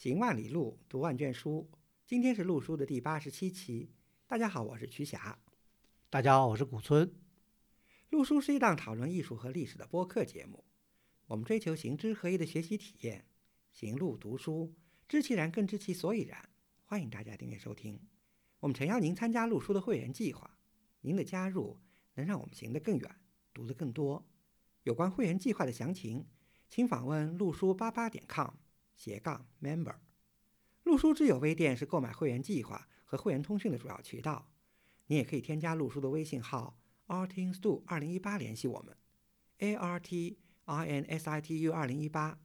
行万里路，读万卷书。今天是陆书的第八十七期。大家好，我是瞿霞。大家好，我是古村。陆书是一档讨论艺术和历史的播客节目。我们追求行知合一的学习体验，行路读书，知其然更知其所以然。欢迎大家订阅收听。我们诚邀您参加陆书的会员计划。您的加入能让我们行得更远，读得更多。有关会员计划的详情，请访问陆书八八点 com。斜杠 member，陆书之友微店是购买会员计划和会员通讯的主要渠道。你也可以添加陆书的微信号 artinstu 二零一八联系我们，a r t i n s i t u 二零一八，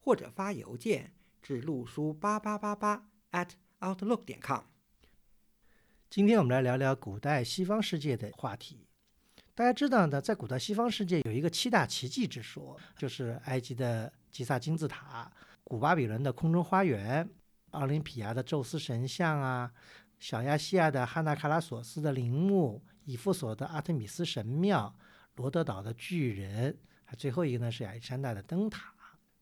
或者发邮件至陆书八八八八 at outlook 点 com。今天我们来聊聊古代西方世界的话题。大家知道呢，在古代西方世界有一个七大奇迹之说，就是埃及的吉萨金字塔。古巴比伦的空中花园，奥林匹亚的宙斯神像啊，小亚细亚的汉纳卡拉索斯的陵墓，以弗所的阿特米斯神庙，罗德岛的巨人，还最后一个呢是亚历山大的灯塔。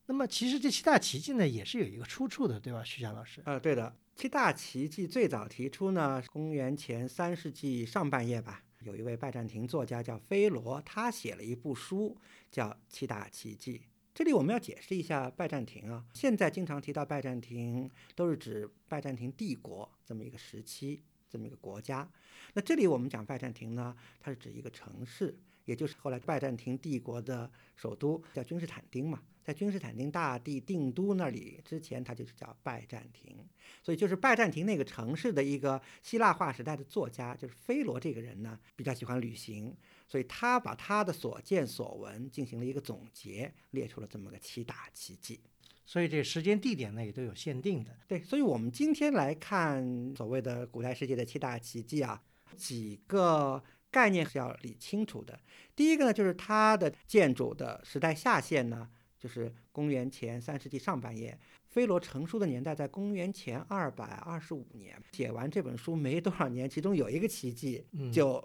那么其实这七大奇迹呢也是有一个出处的，对吧，徐霞老师？呃，对的，七大奇迹最早提出呢，公元前三世纪上半叶吧，有一位拜占庭作家叫菲罗，他写了一部书叫《七大奇迹》。这里我们要解释一下拜占庭啊，现在经常提到拜占庭，都是指拜占庭帝国这么一个时期，这么一个国家。那这里我们讲拜占庭呢，它是指一个城市，也就是后来拜占庭帝国的首都叫君士坦丁嘛。在君士坦丁大帝定都那里之前，它就是叫拜占庭，所以就是拜占庭那个城市的一个希腊化时代的作家，就是菲罗这个人呢，比较喜欢旅行，所以他把他的所见所闻进行了一个总结，列出了这么个七大奇迹。所以这时间地点呢也都有限定的。对，所以我们今天来看所谓的古代世界的七大奇迹啊，几个概念是要理清楚的。第一个呢，就是它的建筑的时代下限呢。就是公元前三世纪上半叶，菲罗成书的年代在公元前二百二十五年。写完这本书没多少年，其中有一个奇迹就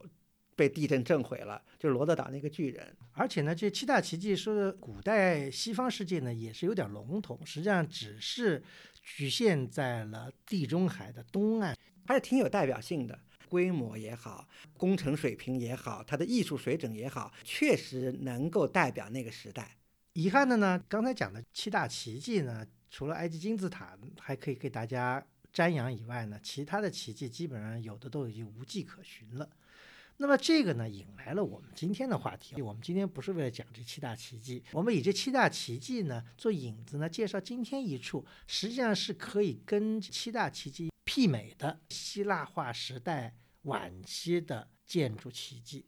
被地震震毁了，就是罗德岛那个巨人。而且呢，这七大奇迹说的古代西方世界呢，也是有点笼统，实际上只是局限在了地中海的东岸，还是挺有代表性的。规模也好，工程水平也好，它的艺术水准也好，确实能够代表那个时代。遗憾的呢，刚才讲的七大奇迹呢，除了埃及金字塔还可以给大家瞻仰以外呢，其他的奇迹基本上有的都已经无迹可寻了。那么这个呢，引来了我们今天的话题。我们今天不是为了讲这七大奇迹，我们以这七大奇迹呢做引子呢，介绍今天一处实际上是可以跟七大奇迹媲美的希腊化时代晚期的建筑奇迹。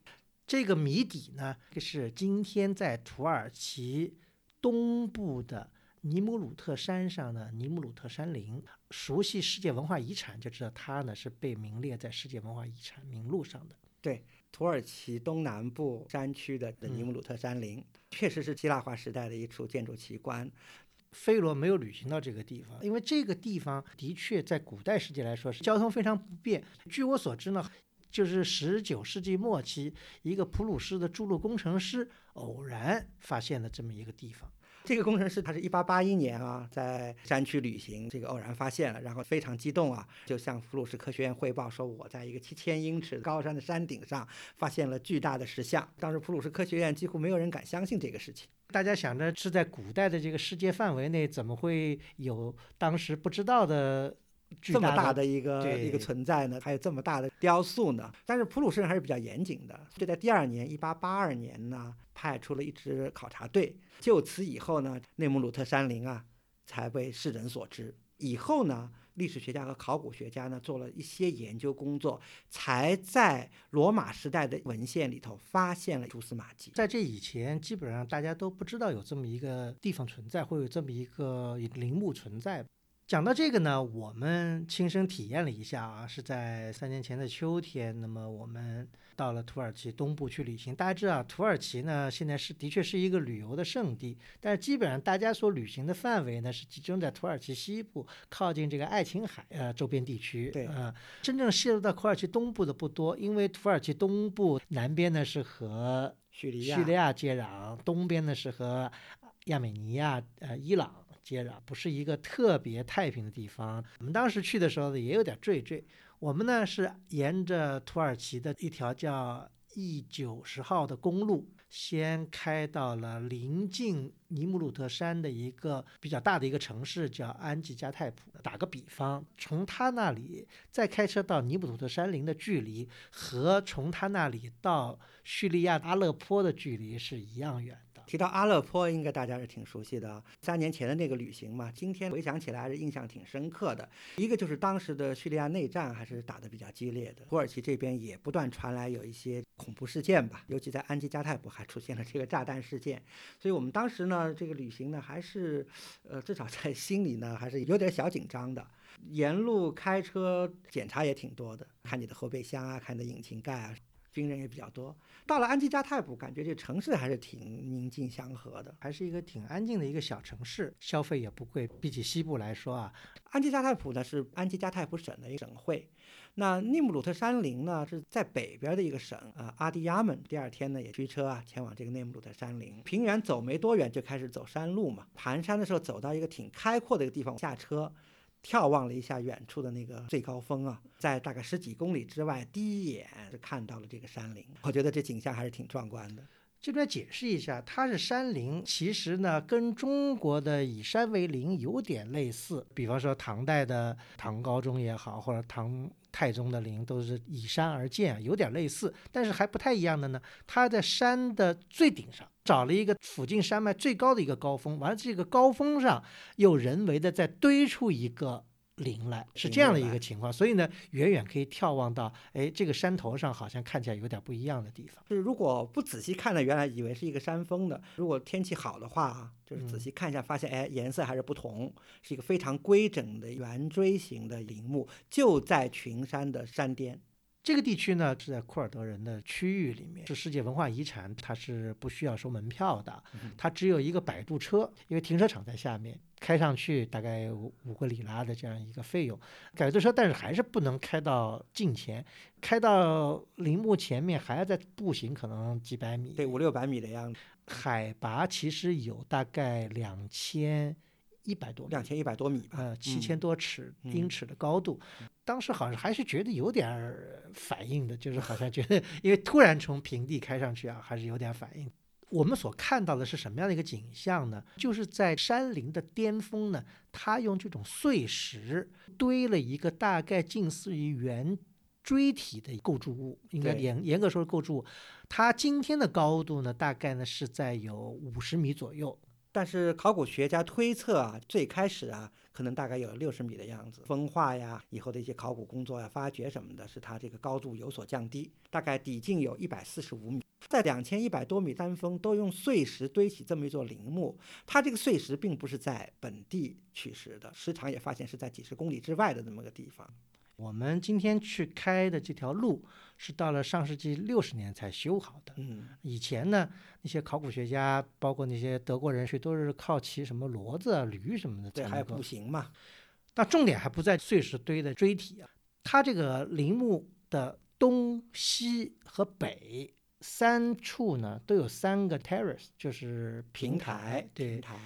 这个谜底呢，就是今天在土耳其东部的尼姆鲁特山上的尼姆鲁特山陵。熟悉世界文化遗产就知道，它呢是被名列在世界文化遗产名录上的。对，土耳其东南部山区的尼姆鲁特山林，确实是希腊化时代的一处建筑奇观。菲罗没有旅行到这个地方，因为这个地方的确在古代世界来说是交通非常不便。据我所知呢。就是十九世纪末期，一个普鲁士的筑路工程师偶然发现了这么一个地方。这个工程师他是一八八一年啊，在山区旅行，这个偶然发现了，然后非常激动啊，就向普鲁士科学院汇报说：“我在一个七千英尺高山的山顶上发现了巨大的石像。”当时普鲁士科学院几乎没有人敢相信这个事情。大家想着是在古代的这个世界范围内，怎么会有当时不知道的？这么大的一个一个存在呢，还有这么大的雕塑呢。但是普鲁士人还是比较严谨的，就在第二年，一八八二年呢，派出了一支考察队。就此以后呢，内姆鲁特山林啊，才被世人所知。以后呢，历史学家和考古学家呢，做了一些研究工作，才在罗马时代的文献里头发现了蛛丝马迹。在这以前，基本上大家都不知道有这么一个地方存在，会有这么一个陵墓存在。讲到这个呢，我们亲身体验了一下啊，是在三年前的秋天。那么我们到了土耳其东部去旅行。大家知道，土耳其呢现在是的确是一个旅游的圣地，但是基本上大家所旅行的范围呢是集中在土耳其西部，靠近这个爱琴海呃周边地区。对，呃，真正泄露到土耳其东部的不多，因为土耳其东部南边呢是和叙利亚叙利亚接壤，东边呢是和亚美尼亚、呃伊朗。接壤，不是一个特别太平的地方。我们当时去的时候呢，也有点惴惴。我们呢是沿着土耳其的一条叫 E 九十号的公路。先开到了临近尼姆鲁特山的一个比较大的一个城市，叫安吉加泰普。打个比方，从他那里再开车到尼姆鲁特山林的距离，和从他那里到叙利亚阿勒颇的距离是一样远。提到阿勒颇，应该大家是挺熟悉的。三年前的那个旅行嘛，今天回想起来还是印象挺深刻的。一个就是当时的叙利亚内战还是打得比较激烈的，土耳其这边也不断传来有一些恐怖事件吧，尤其在安吉加泰普还出现了这个炸弹事件。所以我们当时呢，这个旅行呢，还是呃，至少在心里呢，还是有点小紧张的。沿路开车检查也挺多的，看你的后备箱啊，看你的引擎盖啊。军人也比较多。到了安吉加泰普，感觉这城市还是挺宁静祥和的，还是一个挺安静的一个小城市，消费也不贵。比起西部来说啊，安吉加泰普呢是安吉加泰普省的一个省会。那内姆鲁特山林呢是在北边的一个省啊，阿迪亚门。第二天呢也驱车啊前往这个内姆鲁特山林。平原走没多远就开始走山路嘛，盘山的时候走到一个挺开阔的一个地方下车。眺望了一下远处的那个最高峰啊，在大概十几公里之外，第一眼就看到了这个山林。我觉得这景象还是挺壮观的。这边解释一下，它是山林，其实呢跟中国的以山为林有点类似。比方说唐代的唐高宗也好，或者唐太宗的陵都是以山而建，有点类似。但是还不太一样的呢，他在山的最顶上找了一个附近山脉最高的一个高峰，完了这个高峰上又人为的再堆出一个。林来是这样的一个情况，所以呢，远远可以眺望到，哎，这个山头上好像看起来有点不一样的地方。就是如果不仔细看呢，原来以为是一个山峰的。如果天气好的话啊，就是仔细看一下，发现哎，颜色还是不同，是一个非常规整的圆锥形的陵墓，就在群山的山巅。这个地区呢是在库尔德人的区域里面，是世界文化遗产，它是不需要收门票的，它只有一个摆渡车，因为停车场在下面，开上去大概五个里拉的这样一个费用。摆渡车，但是还是不能开到近前，开到陵墓前面还要再步行，可能几百米，对，五六百米的样子。海拔其实有大概两千。一百多，两千一百多米吧，呃，七千多尺英尺的高度，当时好像还是觉得有点反应的，就是好像觉得，因为突然从平地开上去啊，还是有点反应。我们所看到的是什么样的一个景象呢？就是在山林的巅峰呢，它用这种碎石堆了一个大概近似于圆锥体的构筑物，应该严严格说是构筑物。它今天的高度呢，大概呢是在有五十米左右。但是考古学家推测啊，最开始啊，可能大概有六十米的样子。风化呀，以后的一些考古工作呀、发掘什么的，使它这个高度有所降低，大概底径有一百四十五米。在两千一百多米山峰都用碎石堆起这么一座陵墓，它这个碎石并不是在本地取石的，时常也发现是在几十公里之外的这么个地方。我们今天去开的这条路是到了上世纪六十年才修好的。嗯，以前呢，那些考古学家，包括那些德国人士，都是靠骑什么骡子啊、驴什么的。对，还有步行嘛。但重点还不在碎石堆的锥体啊，它这个陵墓的东西和北三处呢，都有三个 terrace，就是平台。对，平台。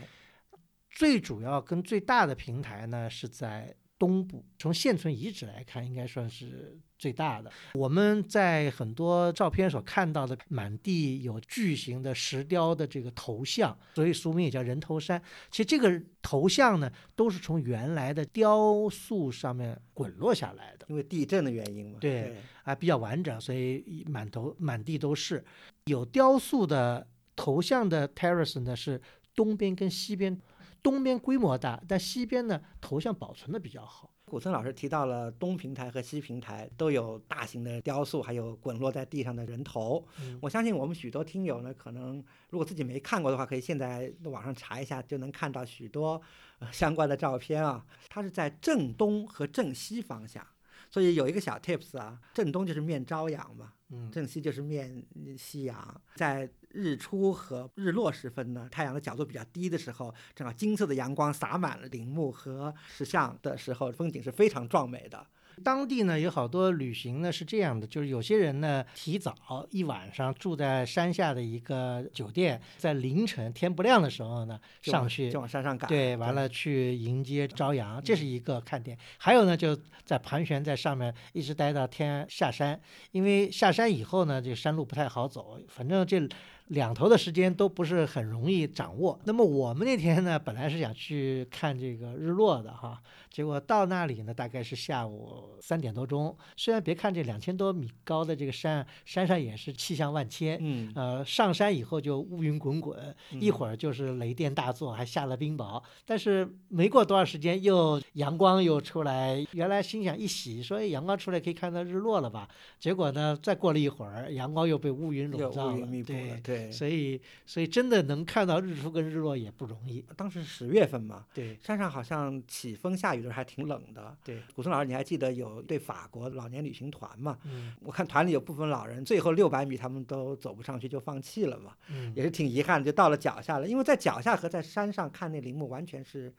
最主要跟最大的平台呢，是在。东部从现存遗址来看，应该算是最大的。我们在很多照片所看到的，满地有巨型的石雕的这个头像，所以俗名也叫人头山。其实这个头像呢，都是从原来的雕塑上面滚落下来的，因为地震的原因嘛。对，啊，比较完整，所以满头满地都是。有雕塑的头像的 terrace 呢，是东边跟西边。东边规模大，但西边呢头像保存的比较好。古村老师提到了东平台和西平台都有大型的雕塑，还有滚落在地上的人头。我相信我们许多听友呢，可能如果自己没看过的话，可以现在网上查一下，就能看到许多相关的照片啊。它是在正东和正西方向。所以有一个小 tips 啊，正东就是面朝阳嘛，嗯，正西就是面夕阳。在日出和日落时分呢，太阳的角度比较低的时候，正好金色的阳光洒满了陵墓和石像的时候，风景是非常壮美的。当地呢有好多旅行呢是这样的，就是有些人呢提早一晚上住在山下的一个酒店，在凌晨天不亮的时候呢上去就往山上赶。对，完了去迎接朝阳，这是一个看点。还有呢，就在盘旋在上面，一直待到天下山。因为下山以后呢，这山路不太好走，反正这两头的时间都不是很容易掌握。那么我们那天呢，本来是想去看这个日落的哈，结果到那里呢，大概是下午三点多钟。虽然别看这两千多米高的这个山，山上也是气象万千，嗯，呃，上山以后就乌云滚滚，一会儿就是雷电大作，还下了冰雹。但是没过多长时间，又阳光又出来。原来心想一洗，说哎阳光出来可以看到日落了吧？结果呢，再过了一会儿，阳光又被乌云笼罩了，对，对。所以所以真的能看到日出跟日落也不容易。当时十月份嘛，对山上好像起风下雨的时候还挺冷的。对，古松老师，你还记得有对法国老年旅行团吗？嗯我看团里有部分老人，最后六百米他们都走不上去，就放弃了嘛，嗯，也是挺遗憾的，就到了脚下了。因为在脚下和在山上看那陵墓完全是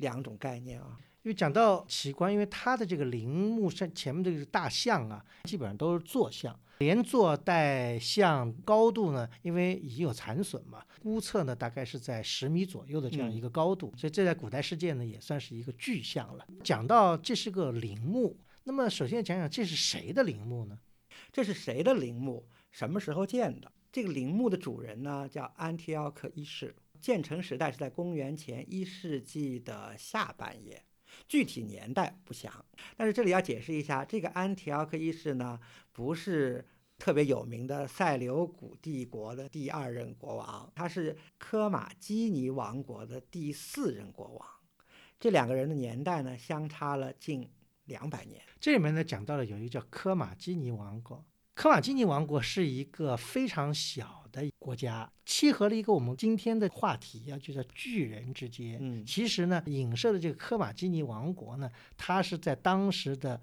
两种概念啊。因为讲到奇观，因为它的这个陵墓上前面这个大象啊，基本上都是坐像，连坐带向高度呢，因为已经有残损嘛，估测呢大概是在十米左右的这样一个高度，所以这在古代世界呢也算是一个巨像了。讲到这是个陵墓，那么首先讲讲这是谁的陵墓呢？这是谁的陵墓？什么时候建的？这个陵墓的主人呢，叫安提奥克一世。建成时代是在公元前一世纪的下半叶，具体年代不详。但是这里要解释一下，这个安提奥克一世呢，不是特别有名的塞琉古帝国的第二任国王，他是科马基尼王国的第四任国王。这两个人的年代呢，相差了近两百年。这里面呢讲到了有一个叫科马基尼王国。科马基尼王国是一个非常小的国家，契合了一个我们今天的话题啊，就叫巨人之间。嗯其实呢，影射的这个科马基尼王国呢，它是在当时的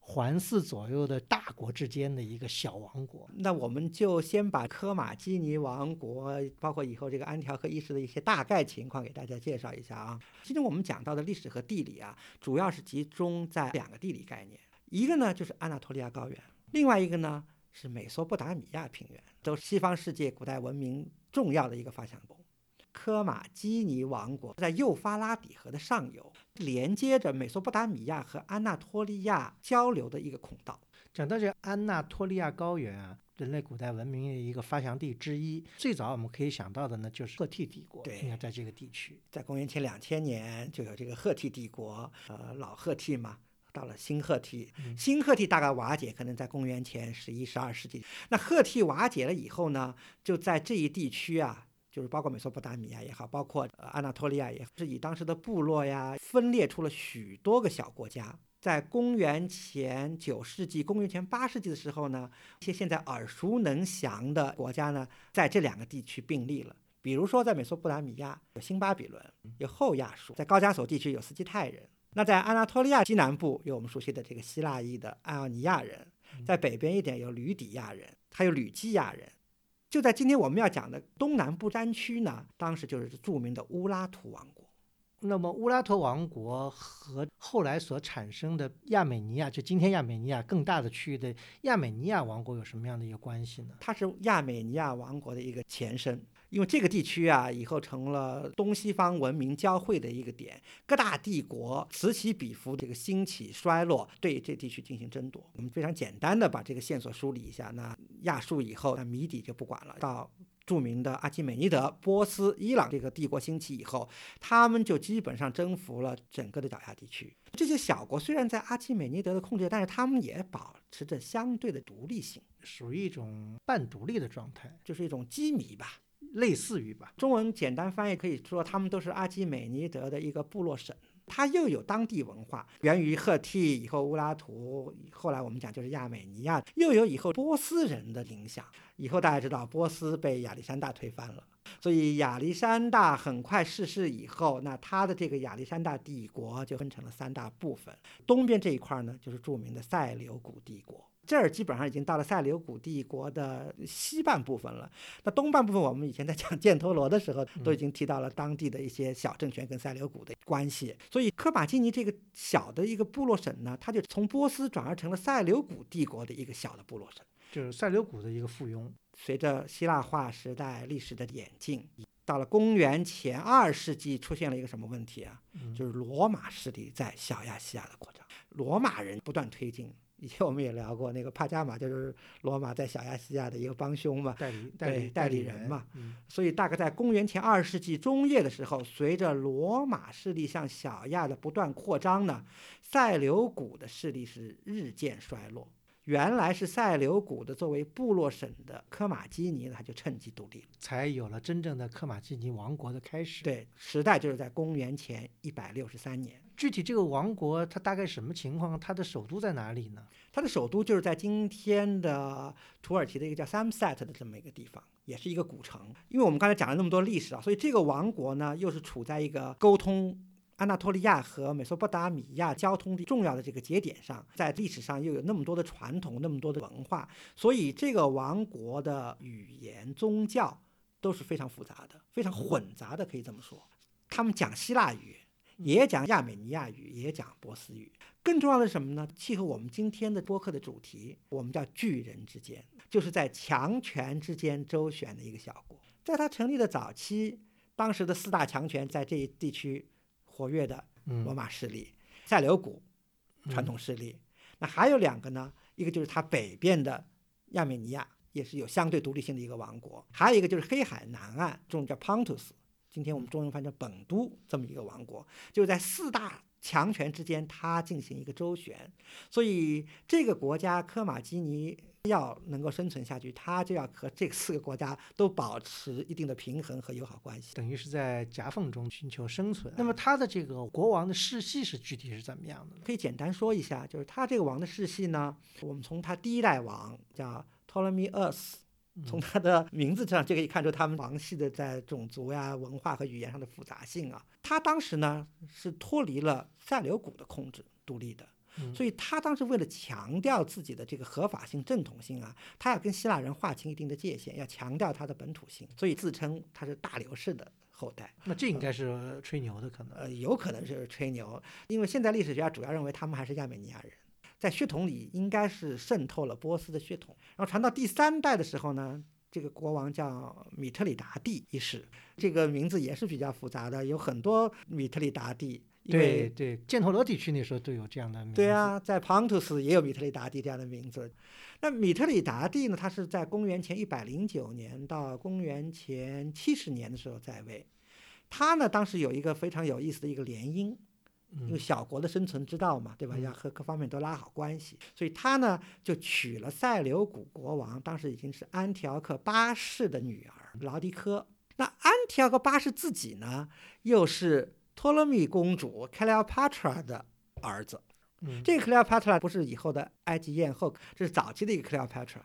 环四左右的大国之间的一个小王国。那我们就先把科马基尼王国，包括以后这个安条克一世的一些大概情况给大家介绍一下啊。今天我们讲到的历史和地理啊，主要是集中在两个地理概念，一个呢就是安纳托利亚高原，另外一个呢是美索不达米亚平原，都是西方世界古代文明重要的一个发祥地。科马基尼王国在幼发拉底河的上游，连接着美索不达米亚和安纳托利亚交流的一个孔道。讲到这个安纳托利亚高原啊，人类古代文明的一个发祥地之一。最早我们可以想到的呢，就是赫梯帝国，对应该在这个地区。在公元前两千年就有这个赫梯帝国，呃，老赫梯嘛，到了新赫梯，嗯新赫梯大概瓦解可能在公元前十一、十二世纪。那赫梯瓦解了以后呢，就在这一地区啊。就是包括美索不达米亚也好，包括呃安纳托利亚也好，是以当时的部落呀分裂出了许多个小国家。在公元前九世纪、公元前八世纪的时候呢，一些现在耳熟能详的国家呢，在这两个地区并立了。比如说，在美索不达米亚有新巴比伦，有后亚述；在高加索地区有斯基泰人。那在安纳托利亚西南部有我们熟悉的这个希腊裔的爱奥尼亚人，在北边一点有吕底亚人，还有吕基亚人。就在今天我们要讲的东南部山区呢，当时就是著名的乌拉图王国。那么乌拉图王国和后来所产生的亚美尼亚，就今天亚美尼亚更大的区域的亚美尼亚王国有什么样的一个关系呢？它是亚美尼亚王国的一个前身，因为这个地区啊，以后成了东西方文明交汇的一个点，各大帝国此起彼伏，这个兴起衰落对这地区进行争夺。我们非常简单的把这个线索梳理一下，那亚述以后，那谜底就不管了，到。著名的阿基美尼德、波斯、伊朗这个帝国兴起以后，他们就基本上征服了整个的脚下地区。这些小国虽然在阿基美尼德的控制，但是他们也保持着相对的独立性，属于一种半独立的状态，就是一种羁縻吧。类似于吧。中文简单翻译可以说，他们都是阿基美尼德的一个部落省。它又有当地文化，源于赫梯，以后乌拉图，后来我们讲就是亚美尼亚，又有以后波斯人的影响。以后大家知道，波斯被亚历山大推翻了，所以亚历山大很快逝世以后，那他的这个亚历山大帝国就分成了三大部分。东边这一块呢，就是著名的塞琉古帝国。这儿基本上已经到了塞琉古帝国的西半部分了。那东半部分，我们以前在讲犍陀罗的时候，都已经提到了当地的一些小政权跟塞琉古的关系。所以科马基尼这个小的一个部落省呢，它就从波斯转而成了塞琉古帝国的一个小的部落省。就是塞琉古的一个附庸。随着希腊化时代历史的演进，到了公元前二世纪，出现了一个什么问题啊？就是罗马势力在小亚细亚的扩张，罗马人不断推进。以前我们也聊过，那个帕加马就是罗马在小亚细亚的一个帮凶嘛，代理代理代理人嘛。嗯所以大概在公元前二世纪中叶的时候，随着罗马势力向小亚的不断扩张呢，塞琉古的势力是日渐衰落。原来是塞琉古的作为部落省的科马基尼呢，他就趁机独立了。才有了真正的科马基尼王国的开始。，对，时代就是在公元前一百六十三年。具体这个王国它大概什么情况？它的首都在哪里呢？它的首都就是在今天的土耳其的一个叫 Samset 的这么一个地方，也是一个古城。因为我们刚才讲了那么多历史啊，所以这个王国呢，又是处在一个沟通安纳托利亚和美索不达米亚交通的重要的这个节点上，在历史上又有那么多的传统，那么多的文化，所以这个王国的语言、宗教都是非常复杂的，非常混杂的，可以这么说。他们讲希腊语，也讲亚美尼亚语，也讲波斯语。更重要的是什么呢？契合我们今天的播客的主题，我们叫巨人之间，就是在强权之间周旋的一个小国。在它成立的早期，当时的四大强权在这一地区活跃的罗嗯，马势力、塞琉古传统势力。那还有两个呢，一个就是它北边的亚美尼亚，也是有相对独立性的一个王国；还有一个就是黑海南岸，中文叫 Pontus，今天我们中文翻成本都这么一个王国，就是在四大强权之间，它进行一个周旋。所以这个国家科马基尼要能够生存下去，它就要和这四个国家都保持一定的平衡和友好关系。等于是在夹缝中寻求生存。那么它的这个国王的世系是具体是怎么样的呢？可以简单说一下，就是他这个王的世系呢，我们从他第一代王叫 Ptolemy Us，从他的名字上就可以看出他们王系的在种族呀、文化和语言上的复杂性啊。他当时呢是脱离了塞琉古的控制，独立的。嗯所以他当时为了强调自己的这个合法性、正统性啊，他要跟希腊人划清一定的界限，要强调他的本土性，所以自称他是大流士的后代。那这应该是吹牛的可能。呃，有可能是吹牛，因为现在历史学家主要认为他们还是亚美尼亚人，在血统里应该是渗透了波斯的血统。然后传到第三代的时候呢，这个国王叫米特里达蒂一世，这个名字也是比较复杂的，有很多米特里达蒂。因对为对，犍陀罗地区那时候都有这样的名字。对，啊，在 Pontus 也有米特里达蒂这样的名字。那米特里达蒂呢，他是在公元前一百零九年到公元前七十年的时候在位。他呢，当时有一个非常有意思的一个联姻，因为嗯小国的生存之道嘛，对吧？嗯要和各方面都拉好关系，所以他呢就娶了塞琉古国王，当时已经是安提奥克八世的女儿劳迪科。那安提奥克八世自己呢，又是托勒密公主 Cleopatra 的儿子。嗯，这个 Cleopatra 不是以后的埃及艳后，这是早期的一个 Cleopatra。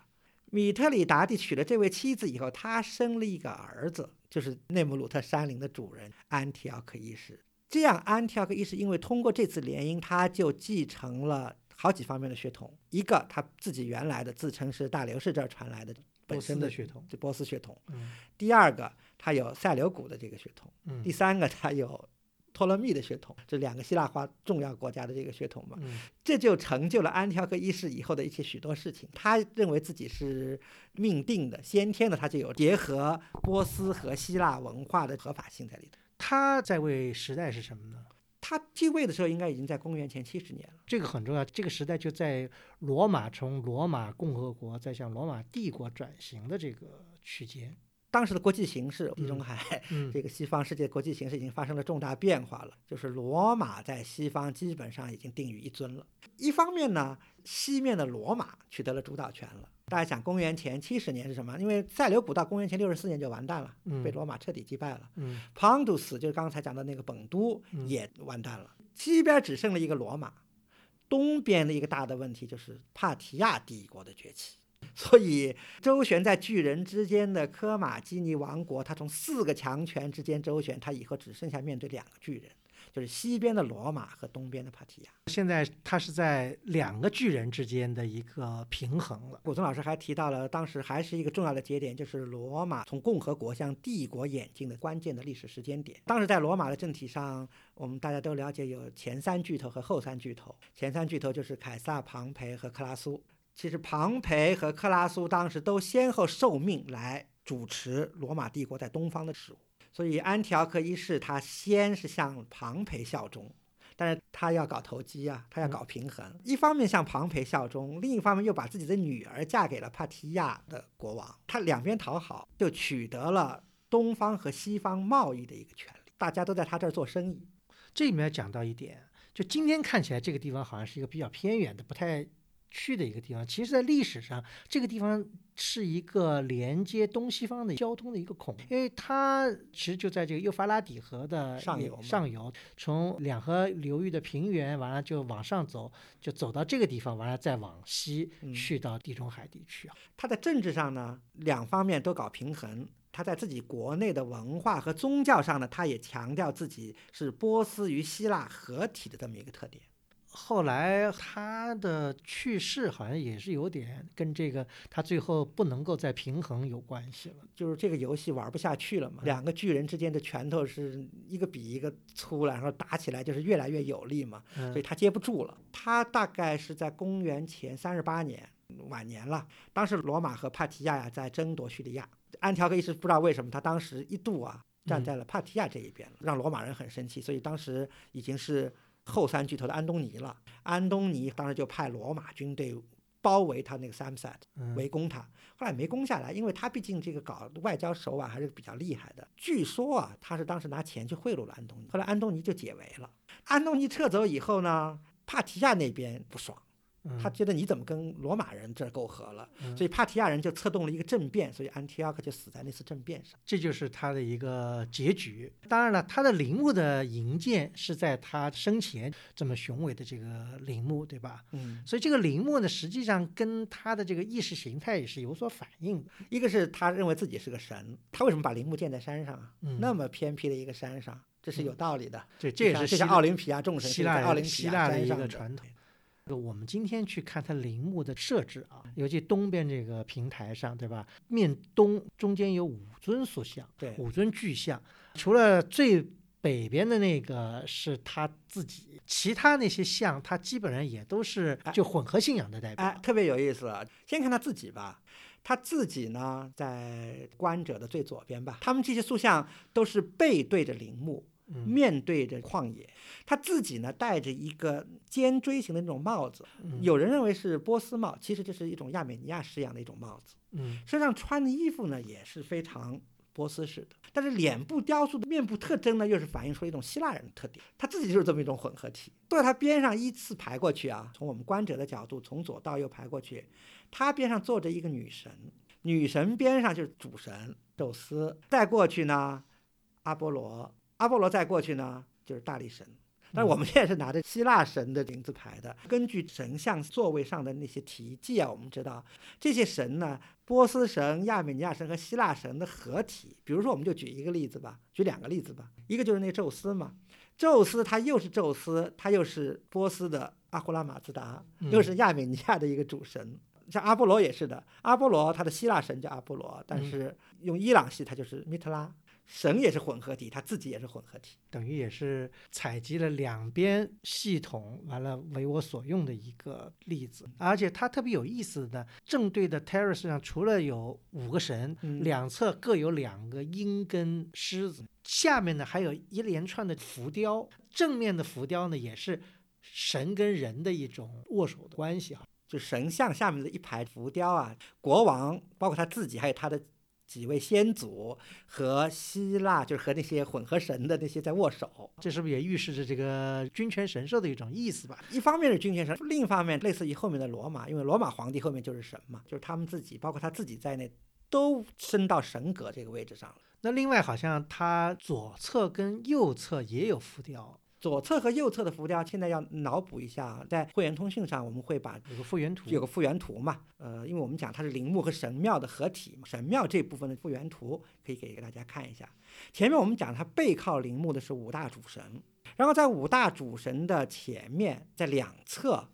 米特里达蒂娶了这位妻子以后，他生了一个儿子，就是内姆鲁特山林的主人安提奥克一世。这样，安提奥克一世因为通过这次联姻，他就继承了好几方面的血统。一个他自己原来的自称是大流士这儿传来的本身的的血统。这波斯血统；嗯第二个，他有塞琉古的这个血统；嗯第三个，他有托勒密的血统，这两个希腊化重要国家的这个血统嘛。嗯这就成就了安提奥克一世以后的一些许多事情。他认为自己是命定的、先天的，他就有结合波斯和希腊文化的合法性在里头。他在位时代是什么呢？他继位的时候应该已经在公元前七十年了。这个很重要。这个时代就在罗马从罗马共和国再向罗马帝国转型的这个区间。当时的国际形势，地中海、嗯 这个西方世界国际形势已经发生了重大变化了，就是罗马在西方基本上已经定于一尊了。一方面呢，西面的罗马取得了主导权了。大家想，公元前七十年是什么？因为塞琉古到公元前六十四年就完蛋了，嗯被罗马彻底击败了。嗯 Pondus 就是刚才讲的那个本都嗯也完蛋了，西边只剩了一个罗马，东边的一个大的问题就是帕提亚帝国的崛起。所以周旋在巨人之间的科马基尼王国，他从四个强权之间周旋，他以后只剩下面对两个巨人。就是西边的罗马和东边的帕提亚，现在它是在两个巨人之间的一个平衡了。古松老师还提到了当时还是一个重要的节点，就是罗马从共和国向帝国演进的关键的历史时间点。当时在罗马的政体上，我们大家都了解有前三巨头和后三巨头。前三巨头就是凯撒、庞培和克拉苏。其实庞培和克拉苏当时都先后受命来主持罗马帝国在东方的事务。所以安提奥克一世他先是向庞培效忠，但是他要搞投机啊，他要搞平衡，一方面向庞培效忠，另一方面又把自己的女儿嫁给了帕提亚的国王，他两边讨好，就取得了东方和西方贸易的一个权利，大家都在他这儿做生意。这里面讲到一点，就今天看起来这个地方好像是一个比较偏远的，不太。去的一个地方，其实，在历史上，这个地方是一个连接东西方的交通的一个孔，因为它其实就在这个幼发拉底河的上游，上游，从两河流域的平原，完了就往上走，就走到这个地方，完了再往西去到地中海地区。它在政治上呢，两方面都搞平衡；他在自己国内的文化和宗教上呢，他也强调自己是波斯与希腊合体的这么一个特点。后来他的去世好像也是有点跟这个他最后不能够再平衡有关系了，就是这个游戏玩不下去了嘛。两个巨人之间的拳头是一个比一个粗了，然后打起来就是越来越有力嘛，所以他接不住了。他大概是在公元前三十八年晚年了，当时罗马和帕提亚呀在争夺叙利亚，安条克一时不知道为什么他当时一度啊站在了帕提亚这一边，让罗马人很生气，所以当时已经是。后三巨头的安东尼了，安东尼当时就派罗马军队包围他那个 Samset，围攻他，后来没攻下来，因为他毕竟这个搞外交手腕还是比较厉害的。据说啊，他是当时拿钱去贿赂了安东尼，后来安东尼就解围了。安东尼撤走以后呢，帕提亚那边不爽。他觉得你怎么跟罗马人这儿媾和了，所以帕提亚人就策动了一个政变，所以安提阿克就死在那次政变上。这就是他的一个结局。当然了，他的陵墓的营建是在他生前这么雄伟的这个陵墓，对吧？嗯。所以这个陵墓呢，实际上跟他的这个意识形态也是有所反应的。一个是他认为自己是个神，他为什么把陵墓建在山上啊？那么偏僻的一个山上，这是有道理的。对这也是这是奥林匹亚众神，希腊奥林匹亚的一个传统。我们今天去看它陵墓的设置啊，尤其东边这个平台上，对吧？面东中间有五尊塑像，对，五尊巨像。除了最北边的那个是他自己，其他那些像，他基本上也都是就混合信仰的代表。哎，特别有意思。先看他自己吧，他自己呢在观者的最左边吧。他们这些塑像都是背对着陵墓。面对着旷野，他自己呢戴着一个尖锥形的那种帽子，有人认为是波斯帽，其实这是一种亚美尼亚式样的一种帽子。嗯，身上穿的衣服呢也是非常波斯式的，但是脸部雕塑的面部特征呢又是反映出一种希腊人的特点。他自己就是这么一种混合体。坐在他边上依次排过去啊，从我们观者的角度从左到右排过去，他边上坐着一个女神，女神边上就是主神宙斯，再过去呢阿波罗。阿波罗再过去呢，就是大力神。但是我们现在是拿着希腊神的名字排的。根据神像座位上的那些题记啊，我们知道这些神呢，波斯神、亚美尼亚神和希腊神的合体。比如说，我们就举一个例子吧，举两个例子吧。一个就是那宙斯嘛，宙斯他又是宙斯，他又是波斯的阿胡拉马兹达，又是亚美尼亚的一个主神。像阿波罗也是的，阿波罗他的希腊神叫阿波罗，但是用伊朗系他就是米特拉。神也是混合体，他自己也是混合体，等于也是采集了两边系统，完了为我所用的一个例子。而且它特别有意思的，正对的 terrace 上除了有五个神，两侧各有两个鹰跟狮子，下面呢还有一连串的浮雕，正面的浮雕呢也是神跟人的一种握手的关系哈。就神像下面的一排浮雕啊，国王包括他自己，还有他的。几位先祖和希腊，就是和那些混合神的那些在握手，这是不是也预示着这个君权神授的一种意思吧？一方面是君权神，另一方面类似于后面的罗马，因为罗马皇帝后面就是神嘛，就是他们自己，包括他自己在内，都升到神格这个位置上了。那另外好像他左侧跟右侧也有浮雕，左侧和右侧的浮雕，现在要脑补一下啊，在会员通讯上我们会把有个复原图，有个复原图嘛，呃，因为我们讲它是陵墓和神庙的合体嘛，神庙这部分的复原图可以给大家看一下。前面我们讲它背靠陵墓的是五大主神，然后在五大主神的前面，在两侧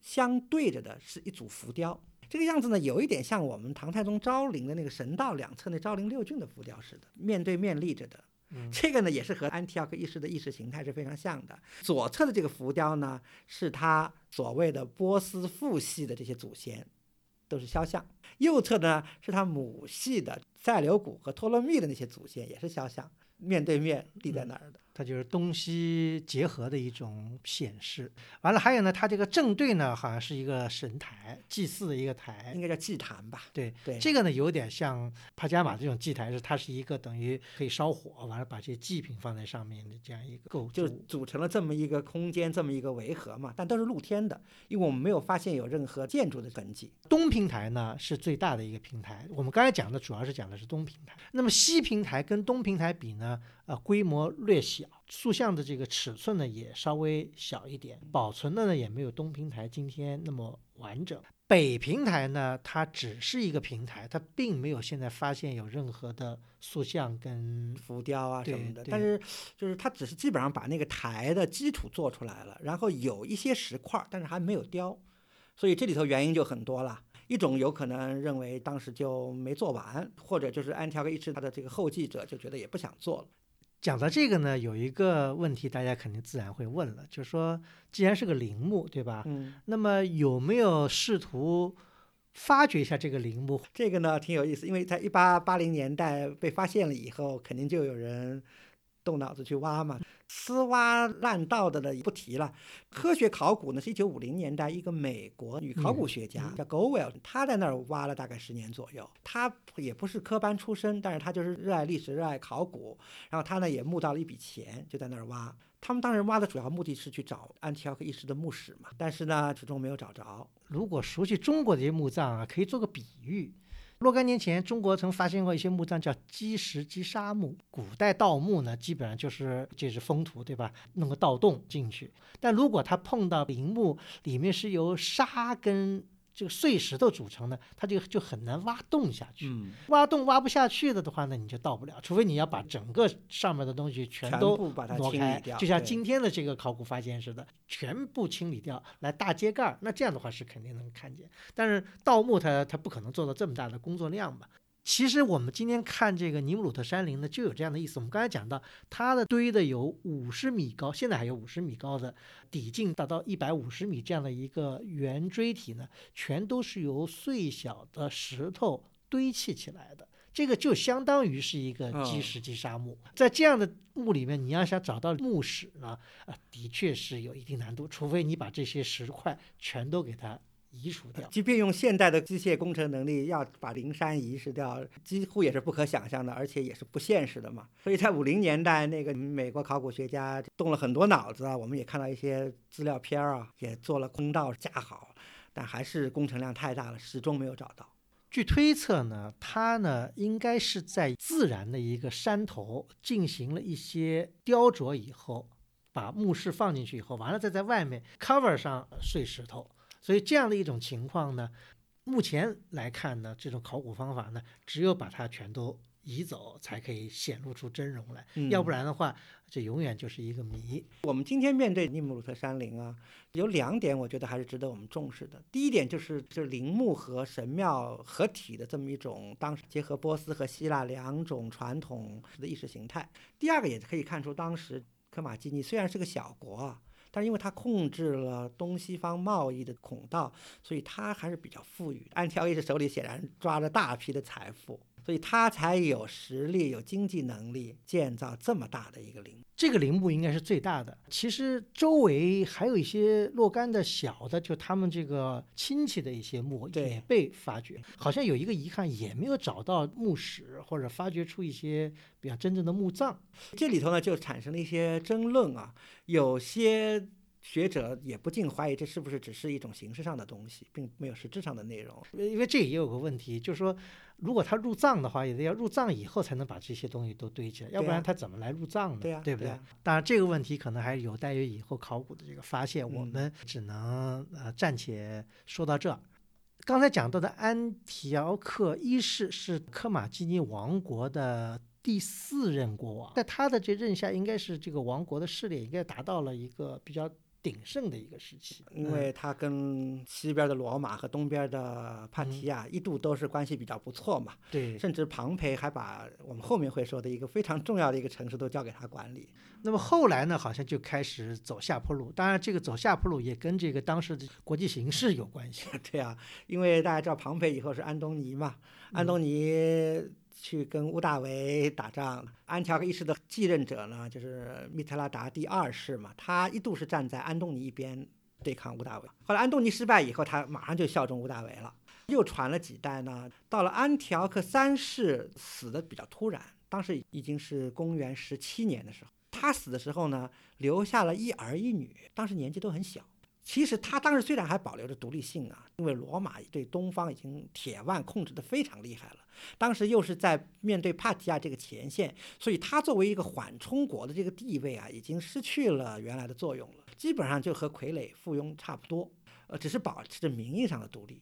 相对着的是一组浮雕，这个样子呢，有一点像我们唐太宗昭陵的那个神道两侧那昭陵六骏的浮雕似的，面对面立着的。这个呢，也是和安提奥克一世的意识形态是非常像的。左侧的这个浮雕呢，是他所谓的波斯父系的这些祖先，都是肖像；右侧呢，是他母系的塞琉古和托勒密的那些祖先，也是肖像，面对面立在那儿的。它就是东西结合的一种显示。完了，还有呢，它这个正对呢，好像是一个神台，祭祀的一个台应。该叫祭坛吧？对对这个呢有点像帕加马这种祭坛，是它是一个等于可以烧火，完了把这些祭品放在上面的这样一个构就。组成了这么一个空间，这么一个围合嘛，但都是露天的，因为我们没有发现有任何建筑的痕迹。东平台呢是最大的一个平台，我们刚才讲的主要是讲的是东平台。那么西平台跟东平台比呢，呃，规模略小，塑像的这个尺寸呢也稍微小一点，保存的呢也没有东平台今天那么完整。北平台呢，它只是一个平台，它并没有现在发现有任何的塑像跟浮雕啊什么的，但是就是它只是基本上把那个台的基础做出来了，然后有一些石块儿，但是还没有雕，所以这里头原因就很多了。一种有可能认为当时就没做完，或者就是安条克一世他的这个后继者就觉得也不想做了。讲到这个呢，有一个问题，大家肯定自然会问了，就是说，既然是个陵墓，对吧？嗯，那么有没有试图发掘一下这个陵墓？这个呢挺有意思，因为在一八八零年代被发现了以后，肯定就有人动脑子去挖嘛。丝挖烂道的呢不提了。科学考古呢是一九五零年代一个美国女考古学家、叫 Gowell，她在那儿挖了大概十年左右。她也不是科班出身，但是她就是热爱历史、热爱考古。然后她呢也募到了一笔钱，就在那儿挖。他们当时挖的主要目的是去找安提奥克一世的墓室嘛，但是呢始终没有找着。如果熟悉中国的这些墓葬啊，可以做个比喻。若干年前，中国曾发现过一些墓葬，叫积石积沙墓。古代盗墓呢，基本上就是这是封土，对吧？弄个盗洞进去。但如果他碰到陵墓里面是由沙跟这个碎石头组成的，它就就很难挖洞下去。嗯，挖洞挖不下去的的话呢，你就到不了，除非你要把整个上面的东西全都把它挪开就像今天的这个考古发现似的，全部清理掉，来大揭盖儿。那这样的话是肯定能看见，但是盗墓它它不可能做到这么大的工作量吧？其实我们今天看这个尼姆鲁特山林呢，就有这样的意思。我们刚才讲到，它的堆的有五十米高，现在还有五十米高的底径达到一百五十米这样的一个圆锥体呢，全都是由碎小的石头堆砌起来的。这个就相当于是一个积嗯石级沙漠，在这样的墓里面，你要想找到墓室呢，啊，的确是有一定难度，除非你把这些石块全都给它移除掉。即便用现代的机械工程能力，要把灵山移除掉，几乎也是不可想象的，而且也是不现实的嘛。所以在五零年代，那个美国考古学家动了很多脑子啊，我们也看到一些资料片儿啊，也做了空道架好，但还是工程量太大了，始终没有找到。据推测呢，它呢应该是在自然的一个山头进行了一些雕琢以后，把墓室放进去以后，完了再在外面 cover 上碎石头。所以这样的一种情况呢，目前来看呢，这种考古方法呢，只有把它全都移走，才可以显露出真容来。嗯要不然的话，这永远就是一个谜。我们今天面对尼姆鲁特山林啊，有两点我觉得还是值得我们重视的。第一点就是，就是陵墓和神庙合体的这么一种，当时结合波斯和希腊两种传统的意识形态。第二个也可以看出，当时科马基尼虽然是个小国啊，但是因为他控制了东西方贸易的孔道，所以他还是比较富裕。安条一世手里显然抓着大批的财富。所以他才有实力、有经济能力建造这么大的一个陵墓。这个陵墓应该是最大的。其实周围还有一些若干的小的，就他们这个亲戚的一些墓也被发掘。好像有一个遗憾，也没有找到墓室或者发掘出一些比较真正的墓葬。这里头呢就产生了一些争论啊，有些学者也不禁怀疑这是不是只是一种形式上的东西，并没有实质上的内容。因为这也有个问题，就是说，如果他入葬的话，也得要入葬以后才能把这些东西都堆起来，要不然他怎么来入葬呢？对不对？当然，这个问题可能还有待于以后考古的这个发现，我嗯们只能呃暂且说到这。刚才讲到的安提奥克一世是科马基尼王国的第四任国王，在他的这任下，应该是这个王国的势力应该达到了一个比较鼎盛的一个时期。因为他跟西边的罗马和东边的帕提亚一度都是关系比较不错嘛，嗯对，甚至庞培还把我们后面会说的一个非常重要的一个城市都交给他管理。那么后来呢，好像就开始走下坡路。当然，这个走下坡路也跟这个当时的国际形势有关系。对啊，因为大家知道庞培以后是安东尼嘛，安东尼去跟屋大维打仗，安条克一世的继任者呢就是密特拉达第二世嘛，他一度是站在安东尼一边对抗屋大维，后来安东尼失败以后，他马上就效忠屋大维了。又传了几代呢，到了安条克三世死的比较突然，当时已经是公元十七年的时候，他死的时候呢，留下了一儿一女，当时年纪都很小。其实他当时虽然还保留着独立性啊，因为罗马对东方已经铁腕控制得非常厉害了，当时又是在面对帕提亚这个前线，所以他作为一个缓冲国的这个地位啊，已经失去了原来的作用了，基本上就和傀儡附庸差不多，呃，只是保持着名义上的独立。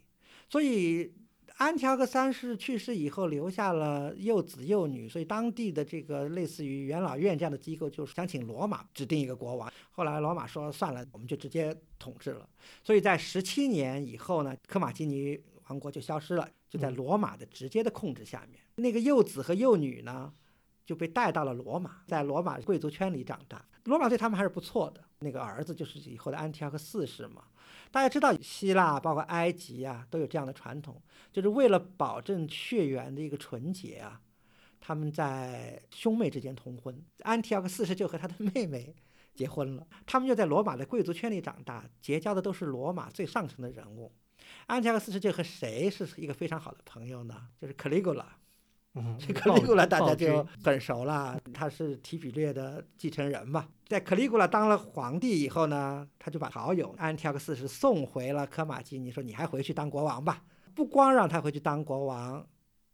所以安条克三世去世以后，留下了幼子幼女，所以当地的这个类似于元老院这样的机构，就是想请罗马指定一个国王。后来罗马说算了，我们就直接统治了。所以在十七年以后呢，科马基尼王国就消失了，就在罗马的直接的控制下面。那个幼子和幼女呢，就被带到了罗马，在罗马贵族圈里长大。罗马对他们还是不错的。那个儿子就是以后的安提阿克四世嘛。大家知道，希腊包括埃及啊，都有这样的传统，就是为了保证血缘的一个纯洁啊，他们在兄妹之间通婚。安提奥克四世就和他的妹妹结婚了，他们就在罗马的贵族圈里长大，结交的都是罗马最上层的人物。安提奥克四世就和谁是一个非常好的朋友呢？就是克里古拉。嗯，这克里古拉大家就很熟了，他是提比略的继承人嘛。在克里古拉当了皇帝以后呢，他就把好友安提奥克四世送回了科马基尼，说你还回去当国王吧。不光让他回去当国王，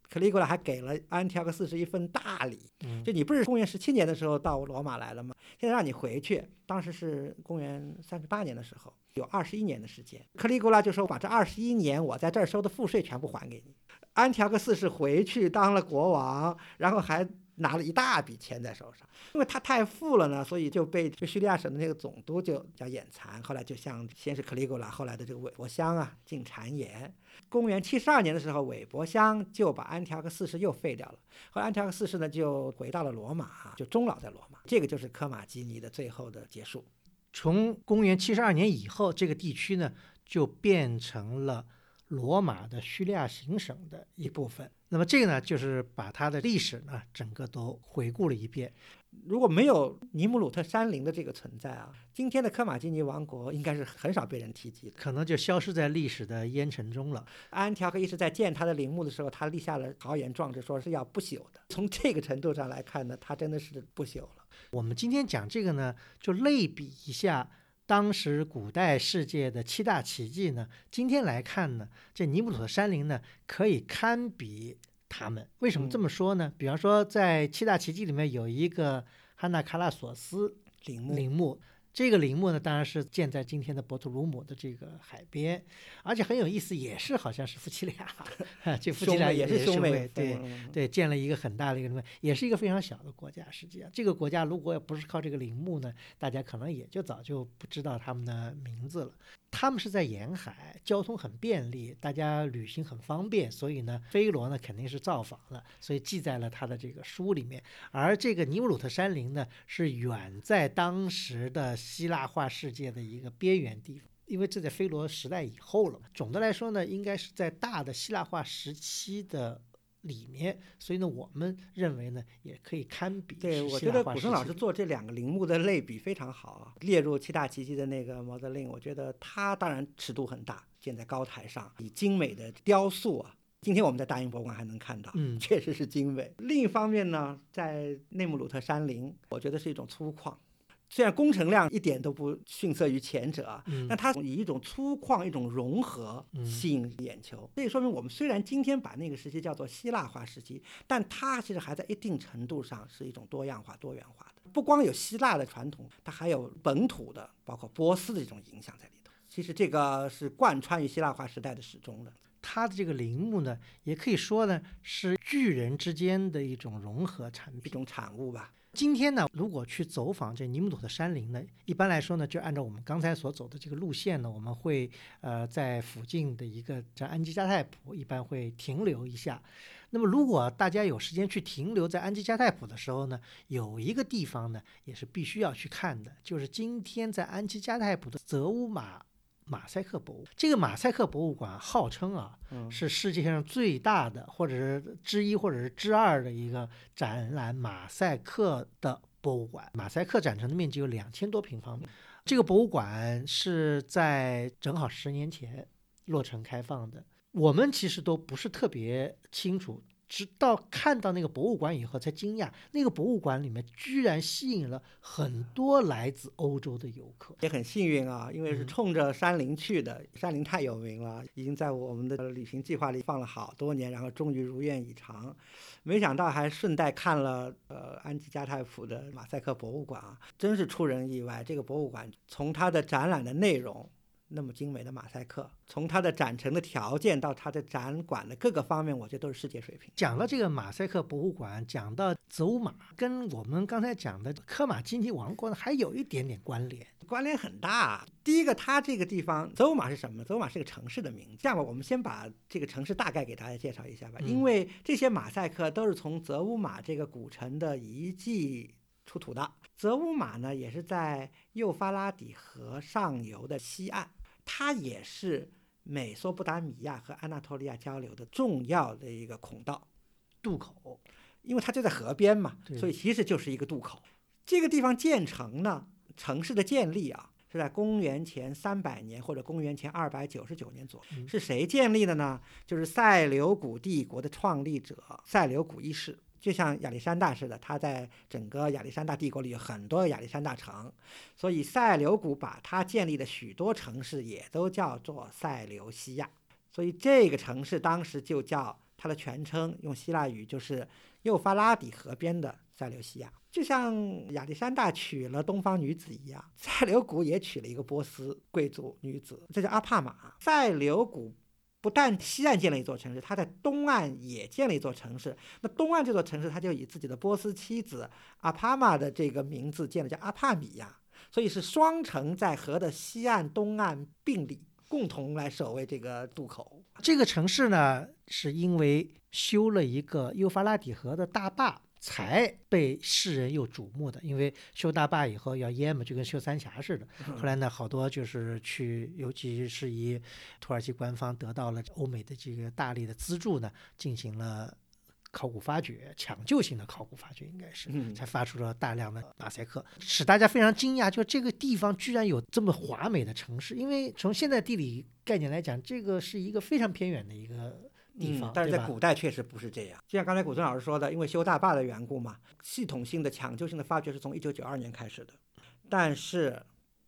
克里古拉还给了安提奥克四世一份大礼，嗯就你不是公元十七年的时候到罗马来了吗？现在让你回去，当时是公元三十八年的时候，有二十一年的时间。克里古拉就说：“把这二十一年我在这儿收的赋税全部还给你。”安条克四世回去当了国王，然后还拿了一大笔钱在手上，因为他太富了呢，所以就被叙利亚省的那个总督就叫眼馋，后来就向先是克里古拉，后来的这个韦伯香啊进谗言。公元七十二年的时候，韦伯香就把安条克四世又废掉了。后来安条克四世呢就回到了罗马，就终老在罗马。这个就是科马基尼的最后的结束。从公元七十二年以后，这个地区呢就变成了罗马的叙利亚行省的一部分。那么这个呢，就是把它的历史呢整个都回顾了一遍。如果没有尼姆鲁特山林的这个存在啊，今天的科马基尼王国应该是很少被人提及的。可能就消失在历史的烟尘中了。安条克一世在建他的陵墓的时候，他立下了豪言壮志，说是要不朽的。从这个程度上来看呢，他真的是不朽了。我们今天讲这个呢，就类比一下当时古代世界的七大奇迹呢。今天来看呢，这尼布楚的山林呢，可以堪比他们。为什么这么说呢？比方说，在七大奇迹里面有一个汉娜卡拉索斯陵墓，陵墓。这个陵墓呢，当然是建在今天的博图鲁姆的这个海边，而且很有意思，也是好像是夫妻俩，这夫妻俩也是兄妹，对，嗯对，建了一个很大的一个陵墓，也是一个非常小的国家。实际上，这个国家如果要不是靠这个陵墓呢，大家可能也就早就不知道他们的名字了。他们是在沿海，交通很便利，大家旅行很方便，所以呢，菲罗呢肯定是造访了，所以记在了他的这个书里面。而这个尼姆鲁特山林呢，是远在当时的希腊化世界的一个边缘地方。因为这在菲罗时代以后了，总的来说呢，应该是在大的希腊化时期的里面，所以呢，我们认为呢，也可以堪比对，我觉得古生老师做这两个陵墓的类比非常好啊。列入七大奇迹的那个毛泽令，我觉得他当然尺度很大，建在高台上，以精美的雕塑啊。今天我们在大英博物馆还能看到，嗯确实是精美。另一方面呢，在内姆鲁特山陵，我觉得是一种粗犷。虽然工程量一点都不逊色于前者但它以一种粗犷、一种融合嗯吸引眼球。这也说明我们虽然今天把那个时期叫做希腊化时期，但它其实还在一定程度上是一种多样化、多元化的。不光有希腊的传统，它还有本土的，包括波斯的这种影响在里头。其实这个是贯穿于希腊化时代的始终的。它的这个陵墓呢，也可以说呢是巨人之间的一种融合产品。一种产物吧。今天呢，如果去走访这尼姆妥的山林呢，一般来说呢，就按照我们刚才所走的这个路线呢，我们会呃在附近的一个在安吉加泰普一般会停留一下。那么如果大家有时间去停留在安吉加泰普的时候呢，有一个地方呢也是必须要去看的，就是今天在安吉加泰普的泽乌马马赛克博物馆。这个马赛克博物馆号称啊，嗯是世界上最大的，或者是之一，或者是之二的一个展览马赛克的博物馆。马赛克展成的面积有两千多平方米。这个博物馆是在正好十年前落成开放的。我们其实都不是特别清楚，直到看到那个博物馆以后才惊讶，那个博物馆里面居然吸引了很多来自欧洲的游客。也很幸运啊，因为是嗯冲着山林去的，山林太有名了，已经在我们的旅行计划里放了好多年，然后终于如愿以偿。没想到还顺带看了呃安吉加泰普的马赛克博物馆啊，真是出人意外。这个博物馆从它的展览的内容。那么精美的马赛克，从它的展陈的条件到它的展馆的各个方面，我觉得都是世界水平。讲到这个马赛克博物馆，讲到泽乌马，跟我们刚才讲的科马经济王国呢，还有一点点关联。关联很大。第一个，它这个地方泽乌马是什么？泽乌马是个城市的名字。这样吧，我们先把这个城市大概给大家介绍一下吧。嗯因为这些马赛克都是从泽乌马这个古城的遗迹出土的。泽乌马呢，也是在幼发拉底河上游的西岸，它也是美索不达米亚和安纳托利亚交流的重要的一个孔道。渡口，因为它就在河边嘛，所以其实就是一个渡口。这个地方建成呢，城市的建立啊，是在公元前三百年或者公元前二百九十九年左右。嗯是谁建立的呢？就是塞琉古帝国的创立者塞琉古一世。就像亚历山大似的，他在整个亚历山大帝国里有很多亚历山大城，所以塞琉古把他建立的许多城市也都叫做塞琉西亚。所以这个城市当时就叫它的全称，用希腊语就是幼发拉底河边的塞琉西亚。就像亚历山大娶了东方女子一样，塞琉古也娶了一个波斯贵族女子，这叫阿帕玛。塞琉古不但西岸建了一座城市，他在东岸也建了一座城市。那东岸这座城市，他就以自己的波斯妻子阿帕玛的这个名字建了，叫阿帕米亚。所以是双城在河的西岸、东岸并立，共同来守卫这个渡口。这个城市呢，是因为修了一个幼发拉底河的大坝，才被世人又瞩目的。因为修大坝以后要淹嘛，就跟修三峡似的。后来呢，好多就是去，尤其是以土耳其官方得到了欧美的这个大力的资助呢，进行了考古发掘，抢救性的考古发掘，应该是。嗯才发出了大量的马赛克，使大家非常惊讶，就这个地方居然有这么华美的城市。因为从现在地理概念来讲，这个是一个非常偏远的一个地方，嗯，但是在？古代确实不是这样。就像刚才古村老师说的，因为修大坝的缘故嘛，系统性的抢救性的发掘是从一九九二年开始的，但是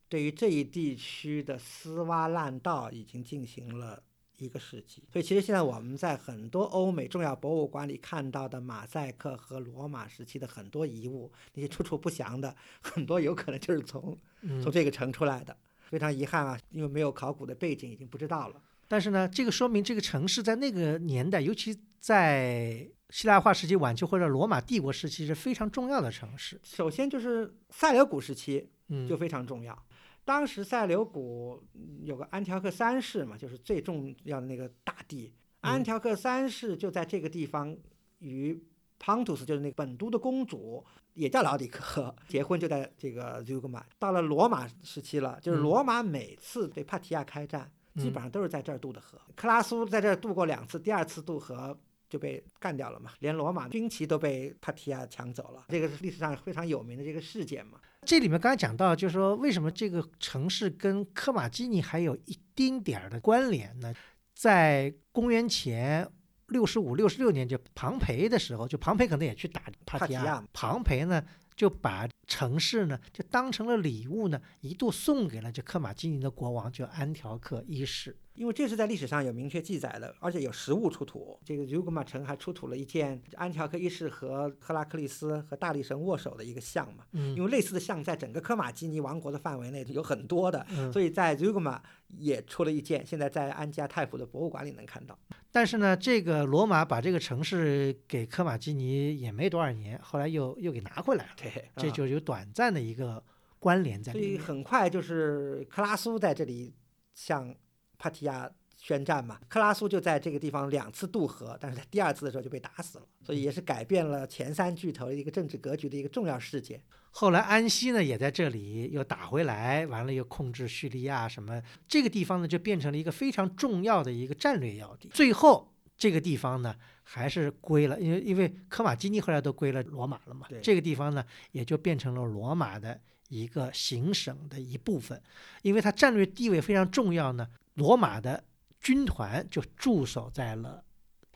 对于这一地区的丝挖烂道已经进行了。一个世纪，所以其实现在我们在很多欧美重要博物馆里看到的马赛克和罗马时期的很多遗物，那些出处不详的，很多有可能就是从嗯从这个城出来的。非常遗憾啊，因为没有考古的背景，已经不知道了。但是呢，这个说明这个城市在那个年代，尤其在希腊化时期晚期或者罗马帝国时期是非常重要的城市。首先就是塞琉古时期，嗯，就非常重要。当时塞琉古嗯有个安条克三世嘛，就是最重要的那个大帝。安条克三世就在这个地方与庞图斯，就是那个本都的公主，也叫劳底克，结婚就在这个 z u g m a 到了罗马时期了，就是嗯罗马每次对帕提亚开战，基本上都是在这儿渡的河。克拉苏在这儿渡过两次，第二次渡河。就被干掉了嘛，连罗马军旗都被帕提亚抢走了，这个是历史上非常有名的这个事件嘛。这里面刚才讲到，就是说为什么这个城市跟科马基尼还有一丁点儿的关联呢？在公元前六十五、六十六年，就庞培的时候，就庞培可能也去打帕提亚帕提亚，庞培呢就把城市呢，就当成了礼物呢，一度送给了这克马基尼的国王，就安条克一世。因为这是在历史上有明确记载的，而且有实物出土。这个 Zugma 城还出土了一件安条克一世和赫拉克利斯和大力神握手的一个像嘛。嗯因为类似的像在整个科马基尼王国的范围内有很多的，嗯所以在 Zugma 也出了一件，现在在安加泰普的博物馆里能看到。但是呢，这个罗马把这个城市给科马基尼也没多少年，后来又又给拿回来了，对，这啊就有短暂的一个关联在所以里面。很快就是克拉苏在这里向帕提亚宣战嘛，克拉苏就在这个地方两次渡河，但是在第二次的时候就被打死了，所以也是改变了前三巨头的一个政治格局的一个重要事件。后来安息呢也在这里又打回来，完了又控制叙利亚什么，这个地方呢就变成了一个非常重要的一个战略要地。最后这个地方呢还是归了，因为因为科马基尼后来都归了罗马了嘛，这个地方呢也就变成了罗马的一个行省的一部分，因为它战略地位非常重要呢，罗马的军团就驻守在了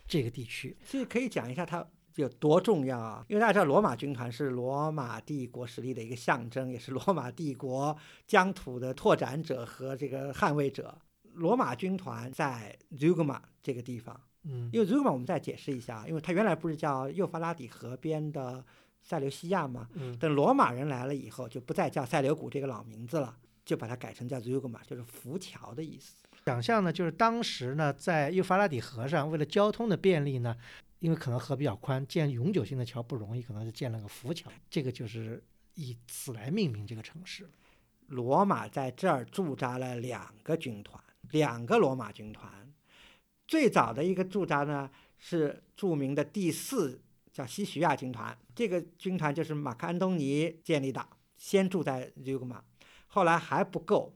这个地区。所以可以讲一下它有多重要啊？因为大家知道罗马军团是罗马帝国实力的一个象征，也是罗马帝国疆土的拓展者和这个捍卫者。罗马军团在 Zugma 这个地方，嗯因为 Zugma 我们再解释一下，因为它原来不是叫幼发拉底河边的塞琉西亚吗？嗯等罗马人来了以后，就不再叫塞琉古这个老名字了，就把它改成叫 Zugma，就是浮桥的意思。想象呢，就是当时呢，在幼发拉底河上，为了交通的便利呢，因为可能河比较宽，建永久性的桥不容易，可能是建了个浮桥，这个就是以此来命名这个城市。罗马在这儿驻扎了两个军团，两个罗马军团。最早的一个驻扎呢是著名的第四叫西徐亚军团，这个军团就是马克安东尼建立的，先住在 Zugma，后来还不够。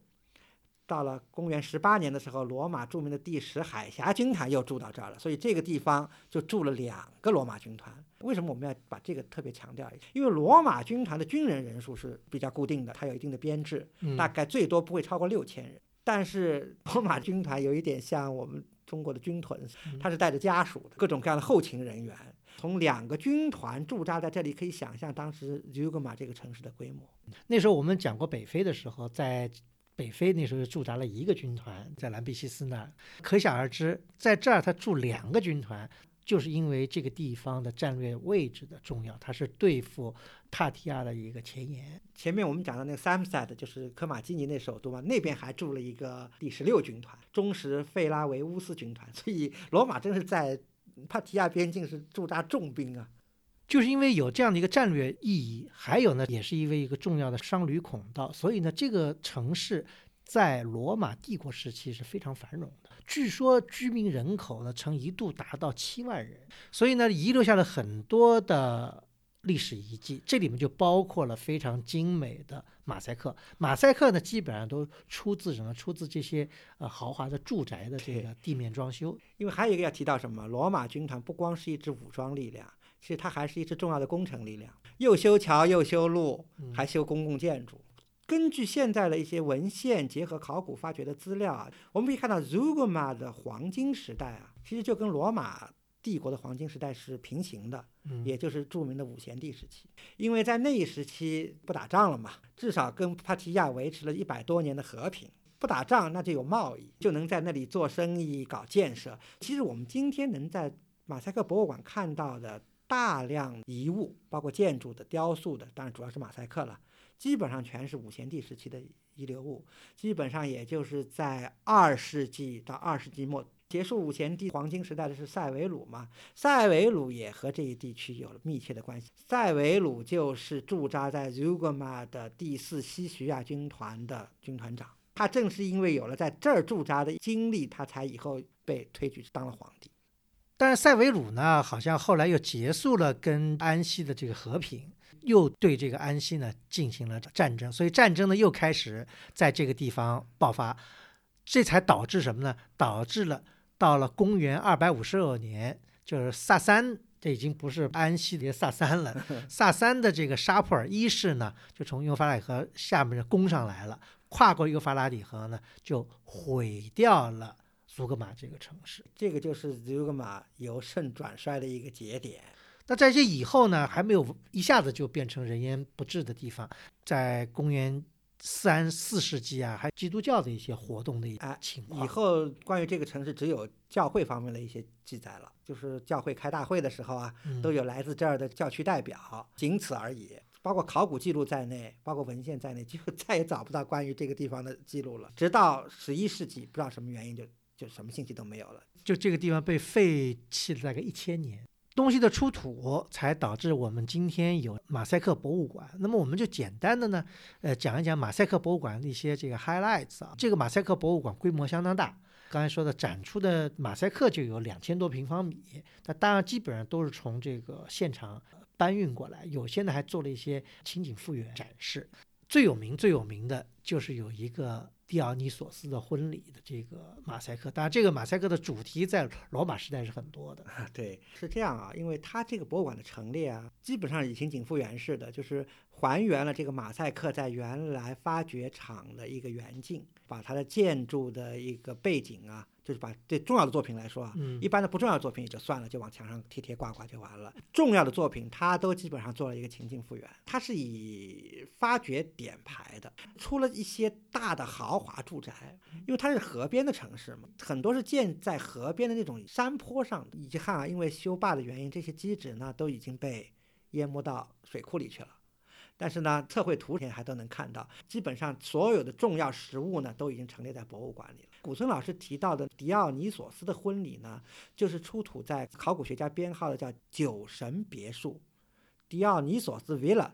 到了公元十八年的时候，罗马著名的第十海峡军团又驻到这儿了，所以这个地方就驻了两个罗马军团。为什么我们要把这个特别强调一下？因为罗马军团的军人人数是比较固定的，它有一定的编制，嗯大概最多不会超过六千人。但是罗马军团有一点像我们中国的军屯，它是带着家属的，各种各样的后勤人员。从两个军团驻扎在这里，可以想象当时 Zugma 这个城市的规模。那时候我们讲过北非的时候，在北非那时候驻扎了一个军团，在兰比西斯那儿，可想而知，在这儿他驻两个军团。就是因为这个地方的战略位置的重要，它是对付塔提亚的一个前沿。前面我们讲到那个 Samsat，就是科马基尼那首都嘛，那边还驻了一个第十六军团，中什费拉维乌斯军团。所以罗马真是在帕提亚边境是驻扎重兵啊。就是因为有这样的一个战略意义，还有呢，也是因为一个重要的商旅孔道，所以呢，这个城市在罗马帝国时期是非常繁荣的。据说居民人口呢，曾一度达到七万人，所以呢，遗留下了很多的历史遗迹，这里面就包括了非常精美的马赛克。马赛克呢，基本上都出自什么？出自这些呃豪华的住宅的这个地面装修。因为还有一个要提到什么，罗马军团不光是一支武装力量，其实它还是一支重要的工程力量，又修桥又修路，嗯还修公共建筑。根据现在的一些文献结合考古发掘的资料啊，我们可以看到 Zugma 的黄金时代啊，其实就跟罗马帝国的黄金时代是平行的，嗯，也就是著名的五贤帝时期。因为在那一时期不打仗了嘛，至少跟帕提亚维持了一百多年的和平。不打仗，那就有贸易，就能在那里做生意、搞建设。其实我们今天能在马赛克博物馆看到的大量遗物，包括建筑的、雕塑的，当然主要是马赛克了，基本上全是五贤帝时期的遗留物。基本上也就是在二世纪到二世纪末结束五贤帝黄金时代的是塞维鲁嘛，塞维鲁也和这一地区有了密切的关系。塞维鲁就是驻扎在 Zugma 的第四西徐亚军团的军团长。他正是因为有了在这儿驻扎的经历，他才以后被推举当了皇帝。但是塞维鲁呢，好像后来又结束了跟安息的这个和平，又对这个安息呢进行了战争，所以战争呢又开始在这个地方爆发，这才导致什么呢？导致了到了公元二百五十二年，就是萨三，这已经不是安息的萨三了，萨三的这个沙普尔一世呢，就从幼发拉底河下面攻上来了，跨过幼发拉底河呢，就毁掉了苏格玛这个城市。这个就是 Zugma 由盛转衰的一个节点。那在这以后呢，还没有一下子就变成人烟不治的地方，在公元三四世纪啊，还基督教的一些活动的一哎情况。以后关于这个城市只有教会方面的一些记载了，就是教会开大会的时候啊，嗯都有来自这儿的教区代表，仅此而已。包括考古记录在内，包括文献在内，几乎 再也找不到关于这个地方的记录了。直到十一世纪，不知道什么原因就就什么信息都没有了。就这个地方被废弃了大概一千年，东西的出土才导致我们今天有马赛克博物馆。那么我们就简单的呢，呃，讲一讲马赛克博物馆的一些这个 highlights 啊。这个马赛克博物馆规模相当大，刚才说的展出的马赛克就有两千多平方米，那当然基本上都是从这个现场搬运过来，有些呢还做了一些情景复原展示。最有名最有名的就是有一个狄奥尼索斯的婚礼的这个马赛克，当然这个马赛克的主题在罗马时代是很多的。对，是这样啊，因为它这个博物馆的陈列啊，基本上已经景复原式的，就是还原了这个马赛克在原来发掘场的一个原境，把它的建筑的一个背景啊，就是把对重要的作品来说啊，嗯一般的不重要的作品也就算了，就往墙上贴贴挂挂就完了。重要的作品，它都基本上做了一个情境复原，它是以发掘点排的，出了一些大的豪华住宅，因为它是河边的城市嘛，很多是建在河边的那种山坡上。遗憾啊，因为修坝的原因，这些基址呢都已经被淹没到水库里去了。但是呢，测绘图片还都能看到，基本上所有的重要实物呢都已经陈列在博物馆里了。古村老师提到的狄奥尼索斯的婚礼呢，就是出土在考古学家编号的叫酒神别墅，狄奥尼索斯 villa。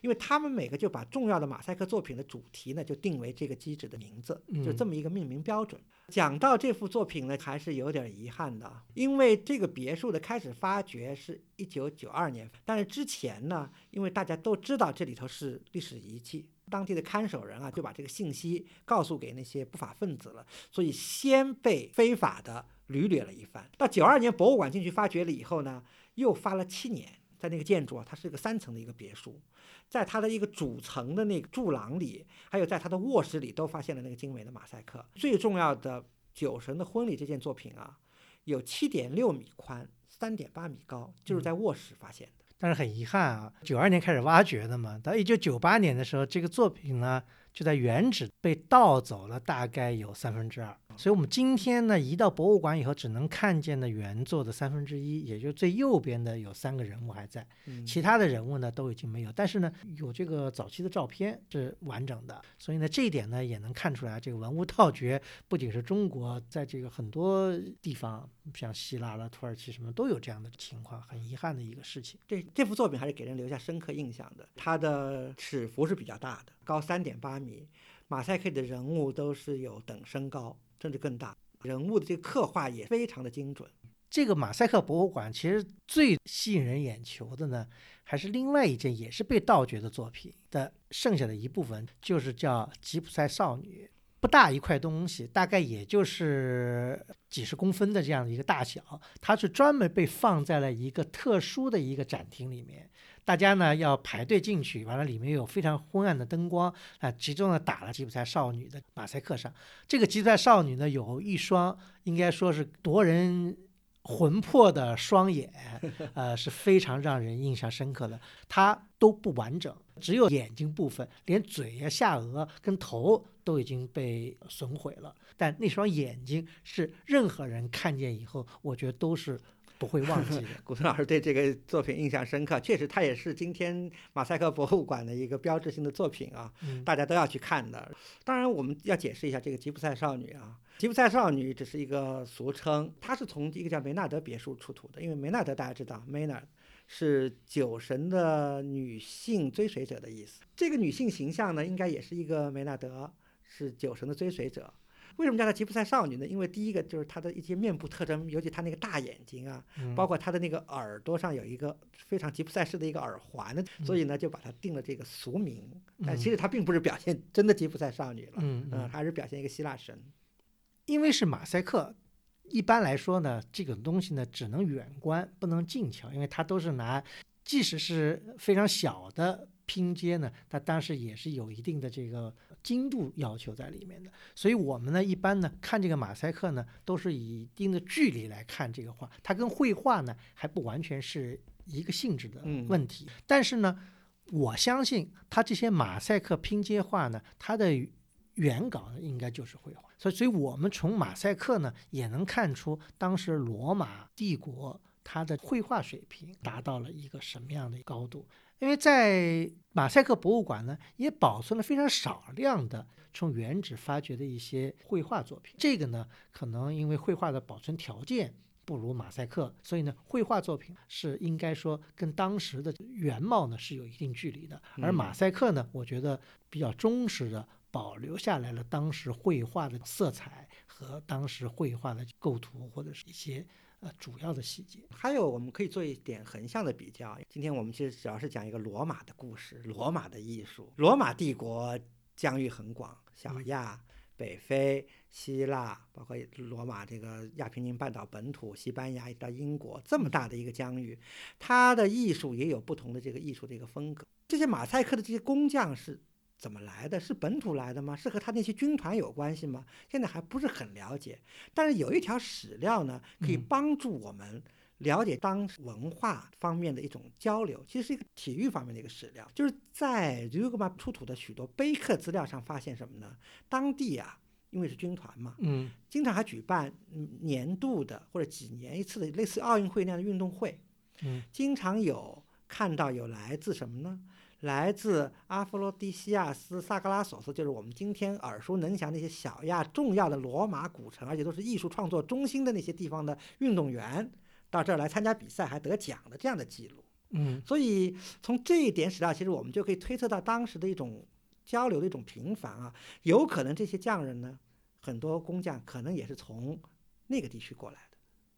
因为他们每个就把重要的马赛克作品的主题呢，就定为这个机制的名字，就这么一个命名标准。讲到这幅作品呢，还是有点遗憾的，因为这个别墅的开始发掘是一九九二年，但是之前呢，因为大家都知道这里头是历史遗迹，当地的看守人啊就把这个信息告诉给那些不法分子了，所以先被非法的掳掠了一番。到九二年博物馆进去发掘了以后呢，又发了七年。在那个建筑啊，它是一个三层的一个别墅，在它的一个主层的那个柱廊里，还有在它的卧室里，都发现了那个精美的马赛克。最重要的《酒神的婚礼》这件作品啊，有七点六米宽，三点八米高，就是在卧室发现的。但是很遗憾啊，九二年开始挖掘的嘛，到一九九八年的时候，这个作品呢就在原址被盗走了，大概有三分之二。所以我们今天呢移到博物馆以后，只能看见的原作的三分之一，也就最右边的有三个人物还在，嗯其他的人物呢都已经没有。但是呢，有这个早期的照片是完整的，所以呢这一点呢也能看出来，这个文物盗掘不仅是中国，在这个很多地方，像希腊了、土耳其什么都有这样的情况，很遗憾的一个事情。这这幅作品还是给人留下深刻印象的。它的尺幅是比较大的，高三点八米，马赛克的人物都是有等身高，甚至更大。人物的这个刻画也非常的精准。这个马赛克博物馆其实最吸引人眼球的呢，还是另外一件也是被盗掘的作品的剩下的一部分，就是叫吉普赛少女。不大一块东西，大概也就是几十公分的这样的一个大小，它是专门被放在了一个特殊的一个展厅里面。大家呢要排队进去，完了里面有非常昏暗的灯光啊，集中的打了吉普赛少女的马赛克上。这个吉普赛少女呢有一双应该说是夺人魂魄的双眼，呃，是非常让人印象深刻的。它都不完整，只有眼睛部分，连嘴呀、下颚跟头都已经被损毁了。但那双眼睛是任何人看见以后，我觉得都是不会忘记的。古村老师对这个作品印象深刻，确实它也是今天马赛克博物馆的一个标志性的作品啊，嗯大家都要去看的。当然，我们要解释一下这个吉普赛少女啊，吉普赛少女只是一个俗称，它是从一个叫梅纳德别墅出土的，因为梅纳德大家知道，Maynard 是酒神的女性追随者的意思。这个女性形象呢，应该也是一个梅纳德，是酒神的追随者。为什么叫她吉普赛少女呢？因为第一个就是她的一些面部特征，尤其她那个大眼睛啊，嗯包括她的那个耳朵上有一个非常吉普赛式的一个耳环，所以呢就把她定了这个俗名。但其实她并不是表现真的吉普赛少女了，嗯，还是表现一个希腊神。因为是马赛克，一般来说呢，这个东西呢只能远观，不能近瞧，因为它都是拿，即使是非常小的拼接呢，它当时也是有一定的这个精度要求在里面的。所以我们呢，一般呢看这个马赛克呢，都是以一定的距离来看这个画，它跟绘画呢还不完全是一个性质的嗯问题。但是呢，我相信它这些马赛克拼接画呢，它的原稿呢应该就是绘画。所以，所以我们从马赛克呢也能看出当时罗马帝国它的绘画水平达到了一个什么样的高度。因为在马赛克博物馆呢，也保存了非常少量的从原址发掘的一些绘画作品。这个呢，可能因为绘画的保存条件不如马赛克，所以呢，绘画作品是应该说跟当时的原貌呢是有一定距离的。而嗯马赛克呢，我觉得比较忠实的保留下来了当时绘画的色彩和当时绘画的构图或者是一些呃主要的细节。还有，我们可以做一点横向的比较。今天我们其实主要是讲一个罗马的故事，罗马的艺术。罗马帝国疆域很广，小嗯亚、北非、希腊，包括罗马这个亚平宁半岛本土、西班牙到英国，这么大的一个疆域，它的艺术也有不同的这个艺术的一个风格。这些马赛克的这些工匠是怎么来的？是本土来的吗？是和他那些军团有关系吗？现在还不是很了解。但是有一条史料呢，可以嗯帮助我们了解当时文化方面的一种交流，其实是一个体育方面的一个史料。就是在 g m a 出土的许多碑刻资料上发现什么呢？当地啊，因为是军团嘛，嗯经常还举办嗯年度的或者几年一次的类似奥运会那样的运动会，嗯经常有看到有来自什么呢？来自阿弗罗狄西亚斯、萨格拉索斯，就是我们今天耳熟能详那些小亚重要的罗马古城，而且都是艺术创作中心的那些地方的运动员，到这儿来参加比赛还得奖的这样的记录。嗯所以从这一点史料，其实我们就可以推测到当时的一种交流的一种频繁啊，有可能这些匠人呢，很多工匠可能也是从那个地区过来的。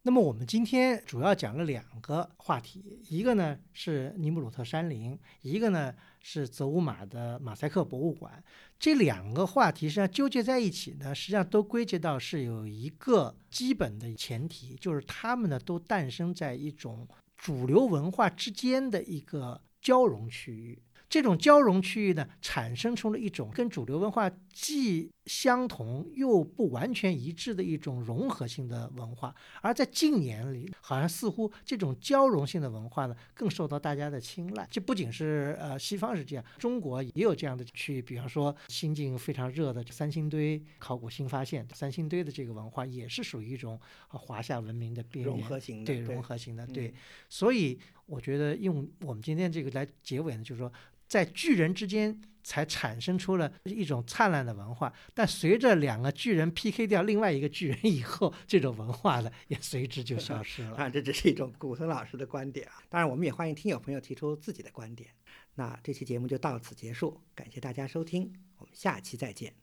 那么我们今天主要讲了两个话题，一个呢是尼姆鲁特山林，一个呢是泽乌马的马赛克博物馆。这两个话题实际上纠结在一起呢，实际上都归结到是有一个基本的前提，就是他们呢都诞生在一种主流文化之间的一个交融区域。这种交融区域呢，产生出了一种跟主流文化既相同又不完全一致的一种融合性的文化。而在近年里，好像似乎这种交融性的文化呢，更受到大家的青睐。这不仅是呃西方是这样，中国也有这样的区域，比方说新近非常热的三星堆考古新发现，三星堆的这个文化也是属于一种呃华夏文明的边缘融合型的对对融合型的嗯对。所以我觉得用我们今天这个来结尾呢，就是说，在巨人之间才产生出了一种灿烂的文化，但随着两个巨人 PK 掉另外一个巨人以后，这种文化呢也随之就消失了。啊，这只是一种古森老师的观点啊。当然，我们也欢迎听友朋友提出自己的观点。那这期节目就到此结束，感谢大家收听，我们下期再见。